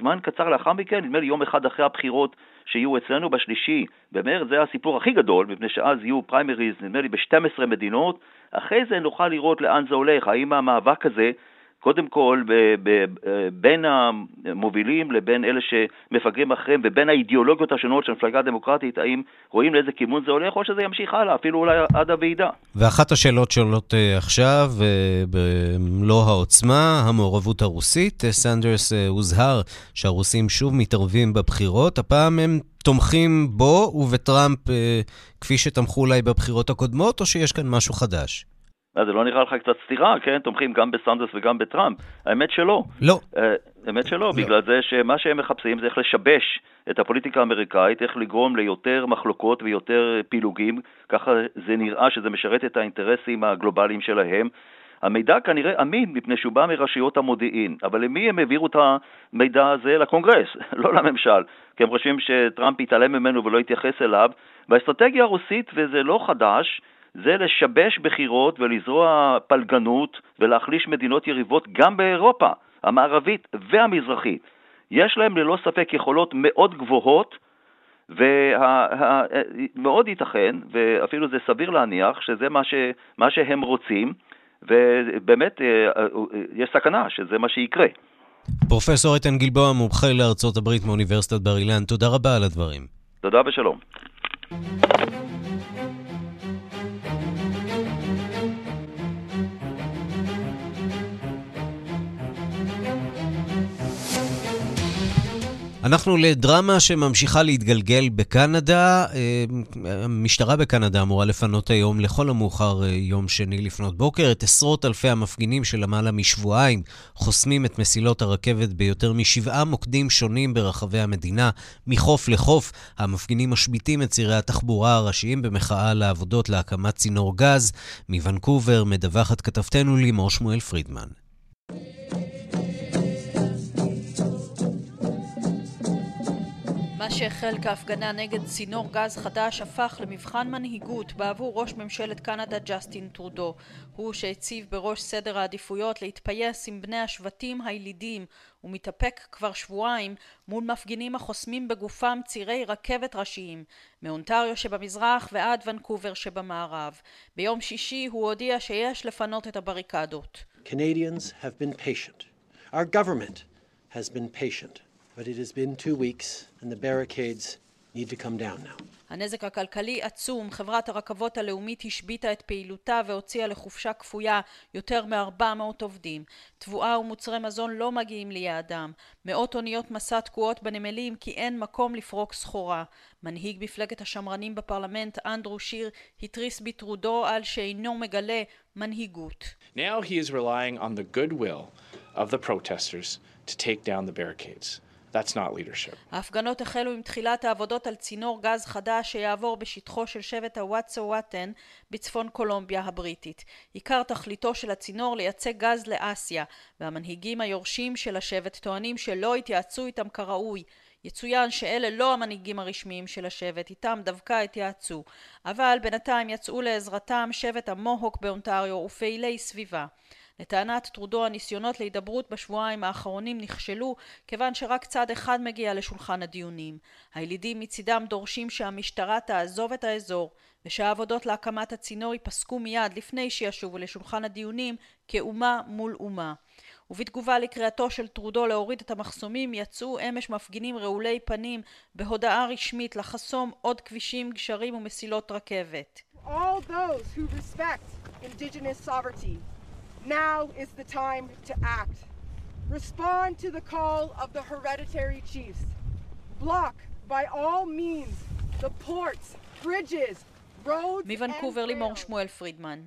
Speaker 22: זמן קצר לאחר מכן, נדמה לי יום אחד אחרי הבחירות שיהיו אצלנו בשלישי במרץ, זה הסיפור הכי גדול, מפני שאז יהיו פריימריז, נדמה לי, ב-12 מדינות. אחרי זה נוכל לראות לאן זה הולך, האם המאבק הזה קודם כל ב- בין המובילים לבין אלה שמפגרים אחריהם ובין האידיאולוגיות השונות של המפלגה הדמוקרטית, האם רואים לאיזה כיוון זה הולך או שזה ימשיך הלאה, אפילו אולי עד הוועידה.
Speaker 3: ואחת השאלות שעולות אה, עכשיו אה, במלוא העוצמה, המעורבות הרוסית. אה, סנדרס הוזהר שהרוסים שוב מתערבים בבחירות, הפעם הם תומכים בו ובטראמפ כפי שתמכו אולי בבחירות הקודמות, או שיש כאן משהו חדש?
Speaker 22: מה, זה לא נראה לך קצת סתירה, כן? תומכים גם בסנדרס וגם בטראמפ. האמת שלא.
Speaker 3: לא.
Speaker 22: האמת שלא, לא. בגלל זה שמה שהם מחפשים זה איך לשבש את הפוליטיקה האמריקאית, איך לגרום ליותר מחלוקות ויותר פילוגים, ככה זה נראה שזה משרת את האינטרסים הגלובליים שלהם. המידע כנראה אמין מפני שהוא בא מרשויות המודיעין, אבל למי הם העבירו את המידע הזה? לקונגרס, לא לממשל, כי הם חושבים שטראמפ יתעלם ממנו ולא יתייחס אליו. והאסטרטגיה הרוסית, וזה לא חדש, זה לשבש בחירות ולזרוע פלגנות ולהחליש מדינות יריבות גם באירופה המערבית והמזרחית. יש להם ללא ספק יכולות מאוד גבוהות ומאוד ייתכן, ואפילו זה סביר להניח, שזה מה, ש, מה שהם רוצים, ובאמת אה, אה, יש סכנה שזה מה שיקרה.
Speaker 3: פרופסור איתן גלבוע, מומחה לארצות הברית מאוניברסיטת בר אילן, תודה רבה על הדברים.
Speaker 22: תודה ושלום.
Speaker 3: אנחנו לדרמה שממשיכה להתגלגל בקנדה. אה, המשטרה בקנדה אמורה לפנות היום, לכל המאוחר אה, יום שני לפנות בוקר, את עשרות אלפי המפגינים שלמעלה משבועיים חוסמים את מסילות הרכבת ביותר משבעה מוקדים שונים ברחבי המדינה, מחוף לחוף. המפגינים משביתים את צירי התחבורה הראשיים במחאה לעבודות להקמת צינור גז. מוונקובר מדווחת כתבתנו לימור שמואל פרידמן.
Speaker 23: שהחל כהפגנה נגד צינור גז חדש הפך למבחן מנהיגות בעבור ראש ממשלת קנדה ג'סטין טרודו. הוא שהציב בראש סדר העדיפויות להתפייס עם בני השבטים הילידים ומתאפק כבר שבועיים מול מפגינים החוסמים בגופם צירי רכבת ראשיים מאונטריו שבמזרח ועד ונקובר שבמערב. ביום שישי הוא הודיע שיש לפנות את הבריקדות.
Speaker 24: Canadians have been patient. Our government has been patient. But it has been two weeks and the barricades need to come down now.
Speaker 23: הנזק הכלכלי עצום, חברת הרכבות הלאומית השביתה את פעילותה והוציאה לחופשה כפויה יותר מ-400 עובדים. תבואה ומוצרי מזון לא מגיעים ליעדם. מאות אוניות מסע תקועות בנמלים כי אין מקום לפרוק סחורה. מנהיג מפלגת השמרנים בפרלמנט, אנדרו שיר, התריס בטרודו על שאינו מגלה מנהיגות.
Speaker 25: Now he is relying on the goodwill of the protesters to take down the barricades. That's not leadership.
Speaker 23: ההפגנות החלו עם תחילת העבודות על צינור גז חדש שיעבור בשטחו של שבט הוואטסו וואטן בצפון קולומביה הבריטית. עיקר תכליתו של הצינור לייצא גז לאסיה, והמנהיגים היורשים של השבט טוענים שלא התייעצו איתם כראוי. יצוין שאלה לא המנהיגים הרשמיים של השבט, איתם דווקא התייעצו, אבל בינתיים יצאו לעזרתם שבט המוהוק באונטריו ופעילי סביבה. לטענת טרודו הניסיונות להידברות בשבועיים האחרונים נכשלו כיוון שרק צד אחד מגיע לשולחן הדיונים. הילידים מצידם דורשים שהמשטרה תעזוב את האזור ושהעבודות להקמת הצינור ייפסקו מיד לפני שישובו לשולחן הדיונים כאומה מול אומה. ובתגובה לקריאתו של טרודו להוריד את המחסומים יצאו אמש מפגינים רעולי פנים בהודעה רשמית לחסום עוד כבישים, גשרים ומסילות רכבת. All those who Now is the time to act. Respond to the call of the hereditary chiefs. Block by all means the ports, bridges, roads מוונקובר לימור שמואל פרידמן.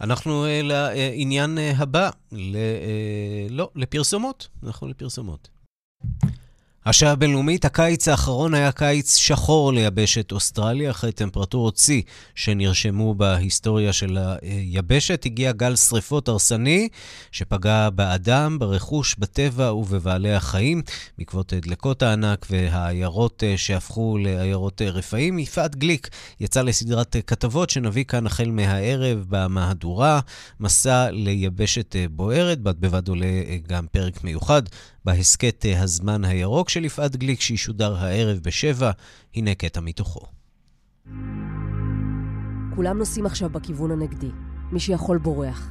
Speaker 3: אנחנו לעניין הבא, ל... לא, לפרסומות. אנחנו לפרסומות. השעה הבינלאומית, הקיץ האחרון היה קיץ שחור ליבשת אוסטרליה, אחרי טמפרטורות שיא שנרשמו בהיסטוריה של היבשת. הגיע גל שריפות הרסני שפגע באדם, ברכוש, בטבע ובבעלי החיים, בעקבות דלקות הענק והעיירות שהפכו לעיירות רפאים. יפעת גליק יצא לסדרת כתבות שנביא כאן החל מהערב במהדורה, מסע ליבשת בוערת, בד בבד עולה גם פרק מיוחד בהסכת הזמן הירוק של יפעת גליק שישודר הערב בשבע. הנה קטע מתוכו.
Speaker 26: כולם נוסעים עכשיו בכיוון הנגדי. מי שיכול בורח.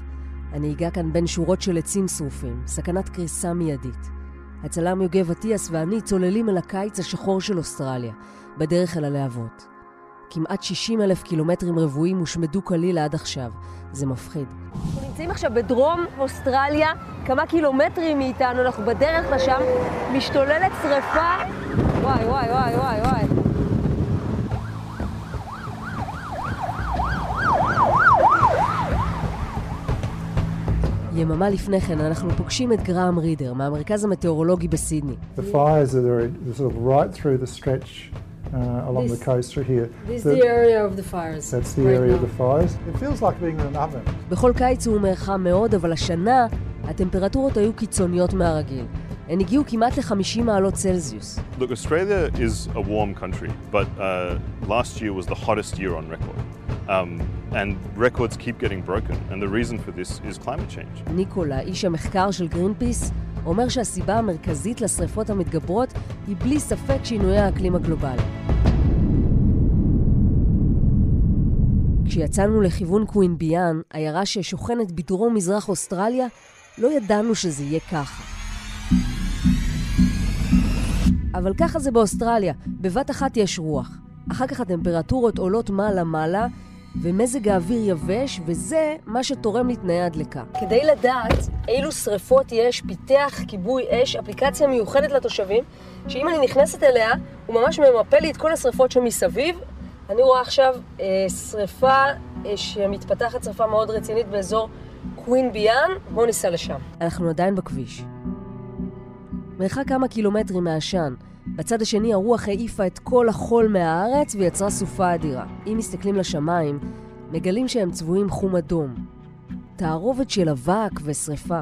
Speaker 26: הנהיגה כאן בין שורות של עצים שרופים, סכנת קריסה מיידית. הצלם יוגב אטיאס ואני צוללים אל הקיץ השחור של אוסטרליה, בדרך אל הלהבות. כמעט 60 אלף קילומטרים רבועים הושמדו כליל עד עכשיו. זה מפחיד.
Speaker 27: אנחנו נמצאים עכשיו בדרום אוסטרליה, כמה קילומטרים מאיתנו, אנחנו בדרך לשם, משתוללת שרפה. וואי, וואי, וואי, וואי, וואי.
Speaker 26: יממה לפני כן אנחנו פוגשים את גראם רידר מהמרכז המטאורולוגי בסידני.
Speaker 28: The fires are right through the stretch uh, along this, the coast through here.
Speaker 27: This is the area of the fires.
Speaker 28: That's the right area now. of the fires. It feels like being in an oven.
Speaker 26: בכל קיץ הוא חם מאוד, אבל השנה הטמפרטורות היו קיצוניות מהרגיל. הן הגיעו כמעט ל-50 מעלות צלזיוס.
Speaker 29: Look, Australia is a warm country, but uh, last year was the hottest year on record. Um, and records keep getting broken, and the reason for this is climate change.
Speaker 26: ניקולה, איש המחקר של גרינפיס, אומר שהסיבה המרכזית לשריפות המתגברות היא בלי ספק שינויי האקלים הגלובלי. כשיצאנו לכיוון קווינביאן, עיירה ששוכנת בדרום מזרח אוסטרליה, לא ידענו שזה יהיה ככה. אבל ככה זה באוסטרליה, בבת אחת יש רוח. אחר כך הטמפרטורות עולות מעלה-מעלה, ומזג האוויר יבש, וזה מה שתורם לתנאי הדלקה.
Speaker 27: כדי לדעת אילו שריפות יש, פיתח כיבוי אש, אפליקציה מיוחדת לתושבים, שאם אני נכנסת אליה, הוא ממש ממפה לי את כל השריפות שמסביב. אני רואה עכשיו אה, שריפה אה, שמתפתחת, שריפה מאוד רצינית באזור קווין ביאן, בואו ניסע לשם.
Speaker 26: אנחנו עדיין בכביש. מרחק כמה קילומטרים מהעשן, בצד השני הרוח העיפה את כל החול מהארץ ויצרה סופה אדירה. אם מסתכלים לשמיים, מגלים שהם צבועים חום אדום. תערובת של אבק ושריפה.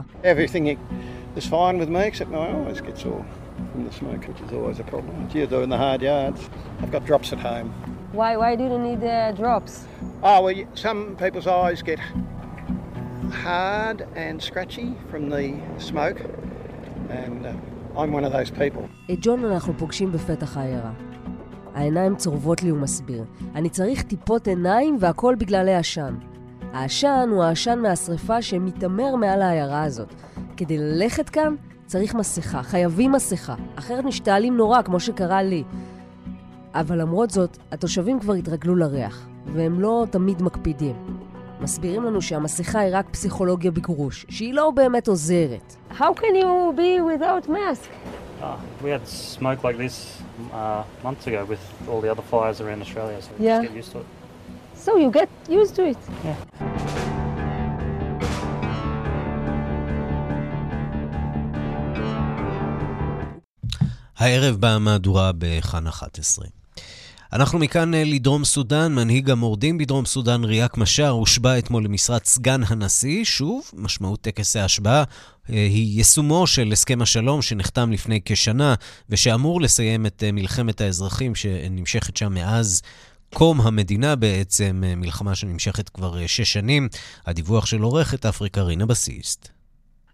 Speaker 30: from the smoke, which is always a problem. You're doing the hard yards. I've got drops at home.
Speaker 27: Why, why do you need uh, drops?
Speaker 30: Oh, well, some people's eyes get hard and scratchy from the smoke, and uh, I'm one of those people.
Speaker 26: את ג'ון אנחנו פוגשים בפתח העיירה. העיניים צורבות לי, הוא מסביר. אני צריך טיפות עיניים והכל בגלל העשן. העשן הוא העשן מהשרפה שמתעמר מעל העיירה הזאת. כדי ללכת כאן צריך מסכה, חייבים מסכה, אחרת משתעלים נורא, כמו שקרה לי. אבל למרות זאת, התושבים כבר התרגלו לריח, והם לא תמיד מקפידים. מסבירים לנו שהמסכה היא רק פסיכולוגיה בגרוש, שהיא לא באמת עוזרת.
Speaker 27: How can you be without mask?
Speaker 31: Uh, we had smoke like this uh, months ago with all the other fires around Australia, so
Speaker 27: yeah.
Speaker 31: just get used to it.
Speaker 27: So you get used to it?
Speaker 31: Yeah.
Speaker 3: הערב במהדורה בכאן 11. אנחנו מכאן אה, לדרום סודאן, מנהיג המורדים בדרום סודאן, ריאק משאר, הושבע אתמול למשרת סגן הנשיא. שוב, משמעות טקס ההשבעה אה, היא יישומו של הסכם השלום שנחתם לפני כשנה, ושאמור לסיים את אה, מלחמת האזרחים שנמשכת שם מאז קום המדינה בעצם, מלחמה שנמשכת כבר שש שנים. הדיווח של עורכת אפריקה רינה בסיסט.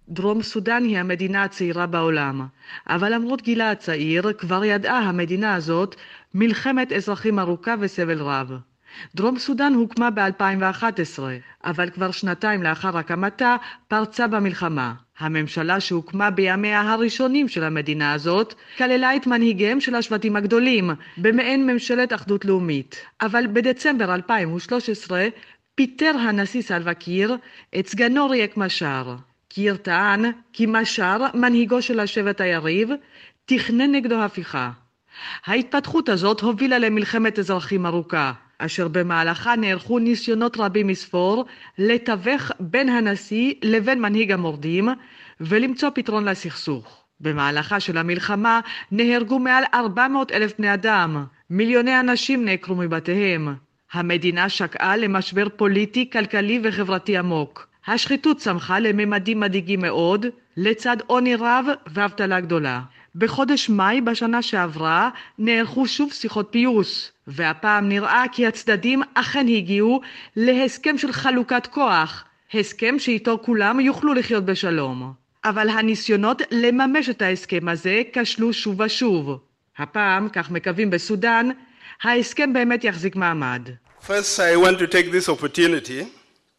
Speaker 32: דרום סודאן היא המדינה הצעירה בעולם, אבל למרות גילה הצעיר, כבר ידעה המדינה הזאת מלחמת אזרחים ארוכה וסבל רב. דרום סודאן הוקמה ב-2011, אבל כבר שנתיים לאחר הקמתה פרצה במלחמה. הממשלה שהוקמה בימיה הראשונים של המדינה הזאת כללה את מנהיגיהם של השבטים הגדולים במעין ממשלת אחדות לאומית. אבל בדצמבר 2013 פיטר הנשיא סלווה קיר את סגנו ריק משאר. קיר טען כי משאר, מנהיגו של השבט היריב, תכנן נגדו הפיכה. ההתפתחות הזאת הובילה למלחמת אזרחים ארוכה, אשר במהלכה נערכו ניסיונות רבים מספור לתווך בין הנשיא לבין מנהיג המורדים ולמצוא פתרון לסכסוך. במהלכה של המלחמה נהרגו מעל 400 אלף בני אדם, מיליוני אנשים נעקרו מבתיהם. המדינה שקעה למשבר פוליטי, כלכלי וחברתי עמוק. השחיתות צמחה לממדים מדאיגים מאוד, לצד עוני רב ואבטלה גדולה. בחודש מאי בשנה שעברה נערכו שוב שיחות פיוס, והפעם נראה כי הצדדים אכן הגיעו להסכם של חלוקת כוח, הסכם שאיתו כולם יוכלו לחיות בשלום. אבל הניסיונות לממש את ההסכם הזה כשלו שוב ושוב. הפעם, כך מקווים בסודאן, ההסכם באמת יחזיק מעמד.
Speaker 33: First, I want to take this opportunity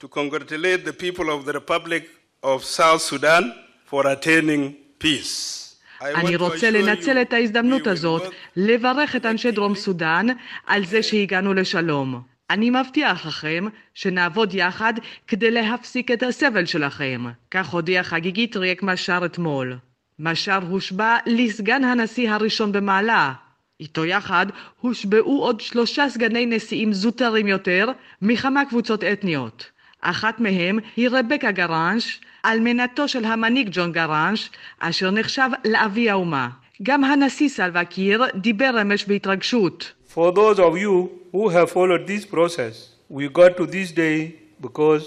Speaker 33: to congratulate the people of the Republic of South Sudan for attaining peace.
Speaker 32: אני רוצה לנצל את ההזדמנות הזאת לברך את אנשי דרום סודאן על זה שהגענו לשלום. אני מבטיח לכם שנעבוד יחד כדי להפסיק את הסבל שלכם. כך הודיע חגיגית ריק משאר אתמול. משאר הושבע לסגן הנשיא הראשון במעלה. איתו יחד הושבעו עוד שלושה סגני נשיאים זוטרים יותר מכמה קבוצות אתניות. אחת מהם היא רבקה גרנש, אלמנתו של המנהיג ג'ון גרנש, אשר נחשב לאבי האומה. גם הנשיא סלווה קיר דיבר אמש בהתרגשות.
Speaker 34: For those of you who have followed this process, we got to this day because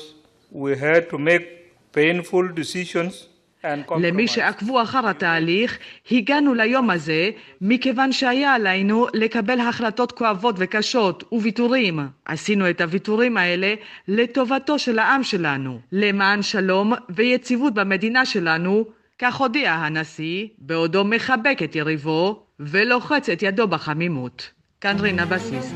Speaker 34: we had to make painful decisions
Speaker 32: למי שעקבו אחר התהליך, הגענו ליום הזה מכיוון שהיה עלינו לקבל החלטות כואבות וקשות וויתורים. עשינו את הוויתורים האלה לטובתו של העם שלנו, למען שלום ויציבות במדינה שלנו, כך הודיע הנשיא, בעודו מחבק את יריבו ולוחץ את ידו בחמימות. כאן רינה בסיסט.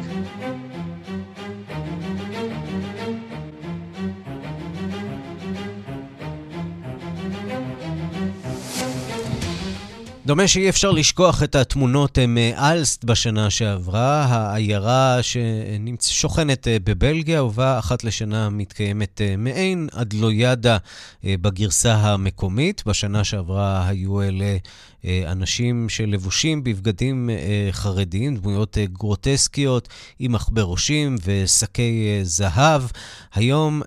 Speaker 3: דומה שאי אפשר לשכוח את התמונות אה, מאלסט בשנה שעברה, העיירה ששוכנת אה, בבלגיה, ובה אחת לשנה מתקיימת אה, מעין אדלוידה בגרסה המקומית. בשנה שעברה היו אלה אנשים שלבושים בבגדים חרדיים, דמויות גרוטסקיות עם עכברושים ושקי זהב. היום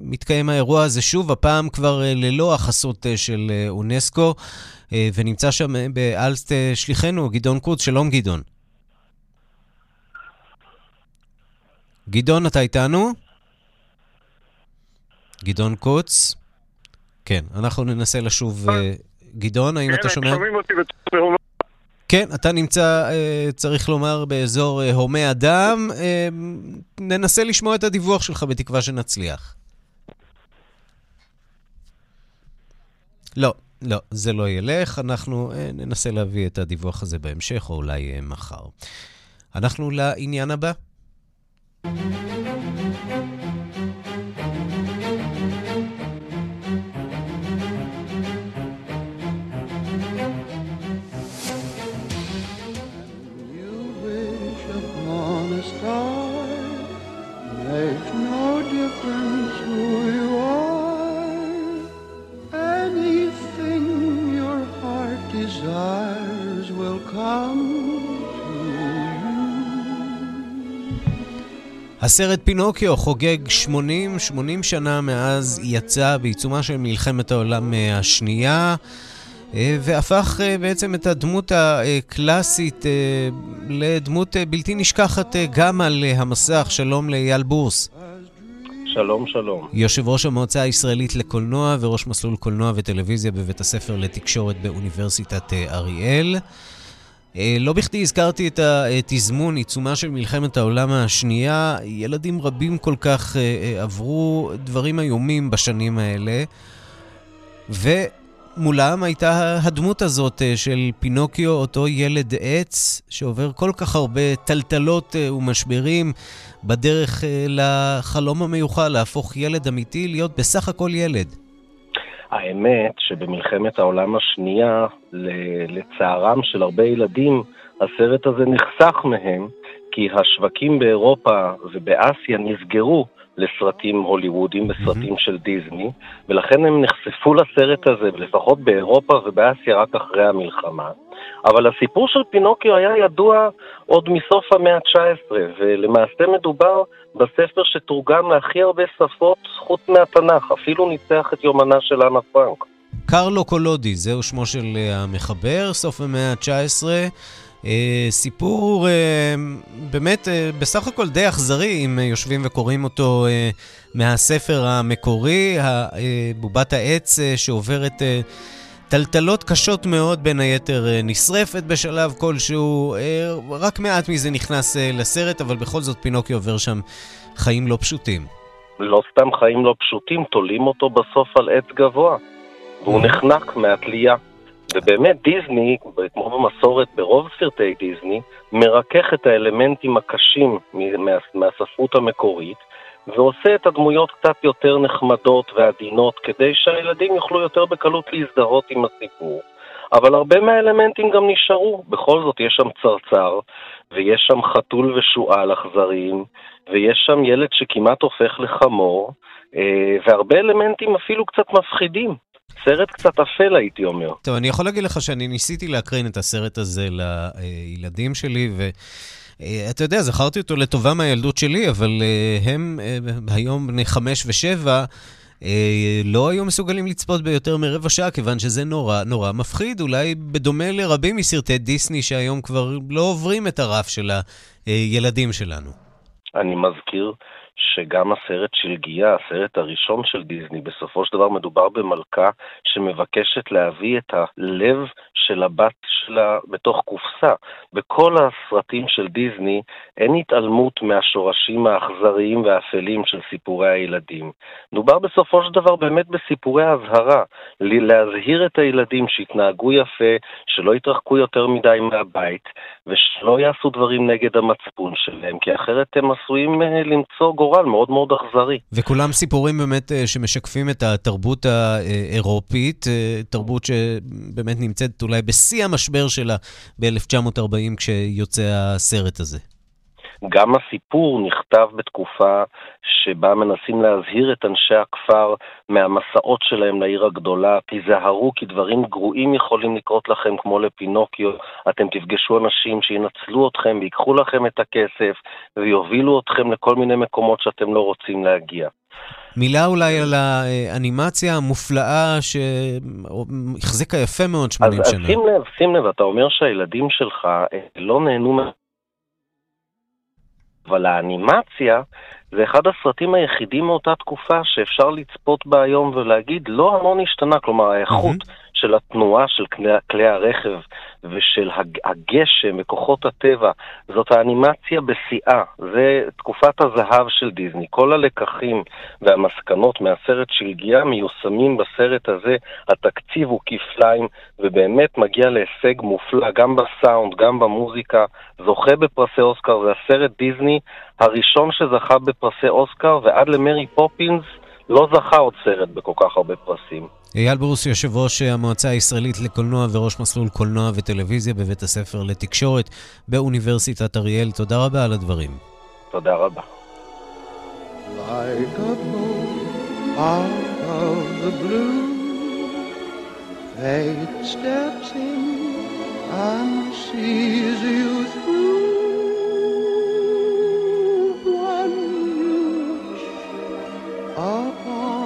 Speaker 3: מתקיים האירוע הזה שוב, הפעם כבר ללא החסות של אונסקו. ונמצא שם באלסט שליחנו, גדעון קוץ. שלום, גדעון. גדעון, אתה איתנו? גדעון קוץ? כן, אנחנו ננסה לשוב. גדעון, האם אתה שומע?
Speaker 35: כן, שומעים אותי בצורה
Speaker 3: כן, אתה נמצא, צריך לומר, באזור הומי אדם. ננסה לשמוע את הדיווח שלך, בתקווה שנצליח. לא, לא, זה לא ילך. אנחנו ננסה להביא את הדיווח הזה בהמשך, או אולי מחר. אנחנו לעניין הבא. הסרט פינוקיו חוגג 80, 80 שנה מאז יצא בעיצומה של מלחמת העולם השנייה, אה, והפך אה, בעצם את הדמות הקלאסית אה, לדמות בלתי נשכחת גם על המסך. שלום לאייל בורס.
Speaker 35: שלום, שלום.
Speaker 3: יושב ראש המועצה הישראלית לקולנוע וראש מסלול קולנוע וטלוויזיה בבית הספר לתקשורת באוניברסיטת אריאל. אה, לא בכדי הזכרתי את התזמון, עיצומה של מלחמת העולם השנייה. ילדים רבים כל כך אה, אה, עברו דברים איומים בשנים האלה, ומולם הייתה הדמות הזאת של פינוקיו, אותו ילד עץ, שעובר כל כך הרבה טלטלות ומשברים בדרך לחלום המיוחל, להפוך ילד אמיתי, להיות בסך הכל ילד.
Speaker 35: האמת שבמלחמת העולם השנייה, לצערם של הרבה ילדים, הסרט הזה נחסך מהם, כי השווקים באירופה ובאסיה נסגרו לסרטים הוליוודים וסרטים mm-hmm. של דיסני, ולכן הם נחשפו לסרט הזה, לפחות באירופה ובאסיה, רק אחרי המלחמה. אבל הסיפור של פינוקיו היה ידוע עוד מסוף המאה ה-19, ולמעשה מדובר בספר שתורגם להכי הרבה שפות חוץ מהתנ"ך, אפילו ניצח את יומנה של אנה פרנק.
Speaker 3: קרלו קולודי, זהו שמו של אה, המחבר, סוף המאה ה-19. אה, סיפור אה, באמת בסך הכל די אכזרי, אם יושבים וקוראים אותו מהספר המקורי, בובת העץ שעוברת טלטלות קשות מאוד, בין היתר נשרפת בשלב כלשהו, רק מעט מזה נכנס לסרט, אבל בכל זאת פינוקי עובר שם חיים לא פשוטים.
Speaker 35: לא סתם חיים לא פשוטים, תולים אותו בסוף על עץ גבוה, והוא נחנק מהתלייה. ובאמת דיסני, כמו במסורת ברוב סרטי דיסני, מרכך את האלמנטים הקשים מה, מהספרות המקורית, ועושה את הדמויות קצת יותר נחמדות ועדינות, כדי שהילדים יוכלו יותר בקלות להזדהות עם הסיפור. אבל הרבה מהאלמנטים גם נשארו. בכל זאת, יש שם צרצר, ויש שם חתול ושועל אכזריים, ויש שם ילד שכמעט הופך לחמור, אה, והרבה אלמנטים אפילו קצת מפחידים. סרט קצת אפל, הייתי אומר.
Speaker 3: טוב, אני יכול להגיד לך שאני ניסיתי להקרין את הסרט הזה לילדים שלי, ו... אה, אתה יודע, זכרתי אותו לטובה מהילדות שלי, אבל uh, הם uh, היום בני חמש ושבע, לא היו מסוגלים לצפות ביותר מרבע שעה, כיוון שזה נורא נורא מפחיד, אולי בדומה לרבים מסרטי דיסני שהיום כבר לא עוברים את הרף של הילדים שלנו.
Speaker 35: אני מזכיר שגם הסרט של גיאה, הסרט הראשון של דיסני, בסופו של דבר מדובר במלכה שמבקשת להביא את הלב של הבת שלה בתוך קופסה. בכל הסרטים של דיסני אין התעלמות מהשורשים האכזריים והאפלים של סיפורי הילדים. מדובר בסופו של דבר באמת בסיפורי אזהרה, להזהיר את הילדים שיתנהגו יפה, שלא יתרחקו יותר מדי מהבית, ושלא יעשו דברים נגד המצפון שלהם, כי אחרת הם עשויים אה, למצוא גורל מאוד מאוד אכזרי.
Speaker 3: וכולם סיפורים באמת אה, שמשקפים את התרבות האירופית, אה, תרבות שבאמת נמצאת אולי בשיא המשבר שלה ב-1940 כשיוצא הסרט הזה.
Speaker 35: גם הסיפור נכתב בתקופה שבה מנסים להזהיר את אנשי הכפר מהמסעות שלהם לעיר הגדולה. תיזהרו כי דברים גרועים יכולים לקרות לכם כמו לפינוקיו. אתם תפגשו אנשים שינצלו אתכם ויקחו לכם את הכסף ויובילו אתכם לכל מיני מקומות שאתם לא רוצים להגיע.
Speaker 3: מילה אולי על האנימציה המופלאה שהחזיקה יפה מאוד 80
Speaker 35: אז
Speaker 3: שנה.
Speaker 35: אז שים לב, שים לב, אתה אומר שהילדים שלך אה, לא נהנו מה... אבל האנימציה זה אחד הסרטים היחידים מאותה תקופה שאפשר לצפות בה היום ולהגיד לא המון השתנה, כלומר האיכות mm-hmm. של התנועה של כלי, כלי הרכב ושל הגשם וכוחות הטבע, זאת האנימציה בשיאה, זה תקופת הזהב של דיסני. כל הלקחים והמסקנות מהסרט שהגיע מיושמים בסרט הזה, התקציב הוא כפליים, ובאמת מגיע להישג מופלא, גם בסאונד, גם במוזיקה, זוכה בפרסי אוסקר, זה הסרט דיסני הראשון שזכה בפרסי אוסקר, ועד למרי פופינס לא זכה עוד סרט בכל כך הרבה פרסים.
Speaker 3: אייל ברוס, יושב ראש המועצה הישראלית לקולנוע וראש מסלול קולנוע וטלוויזיה בבית הספר לתקשורת באוניברסיטת אריאל, תודה רבה על הדברים.
Speaker 35: תודה רבה.
Speaker 36: Like a out of the blue, fate steps in and sees you through. Wish upon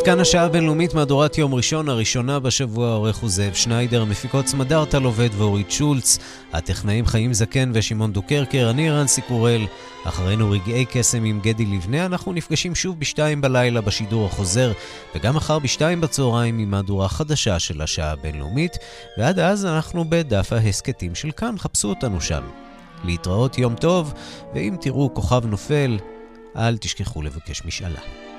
Speaker 3: עד כאן השעה הבינלאומית מהדורת יום ראשון, הראשונה בשבוע, העורך הוא זאב שניידר, מפיקות סמדארטה לובד ואורית שולץ, הטכנאים חיים זקן ושמעון דוקרקר, אני רנסי קורל, אחרינו רגעי קסם עם גדי לבנה, אנחנו נפגשים שוב בשתיים בלילה בשידור החוזר, וגם מחר בשתיים בצהריים עם מהדורה חדשה של השעה הבינלאומית, ועד אז אנחנו בדף ההסכתים של כאן, חפשו אותנו שם. להתראות יום טוב, ואם תראו כוכב נופל, אל תשכחו לבקש משאלה.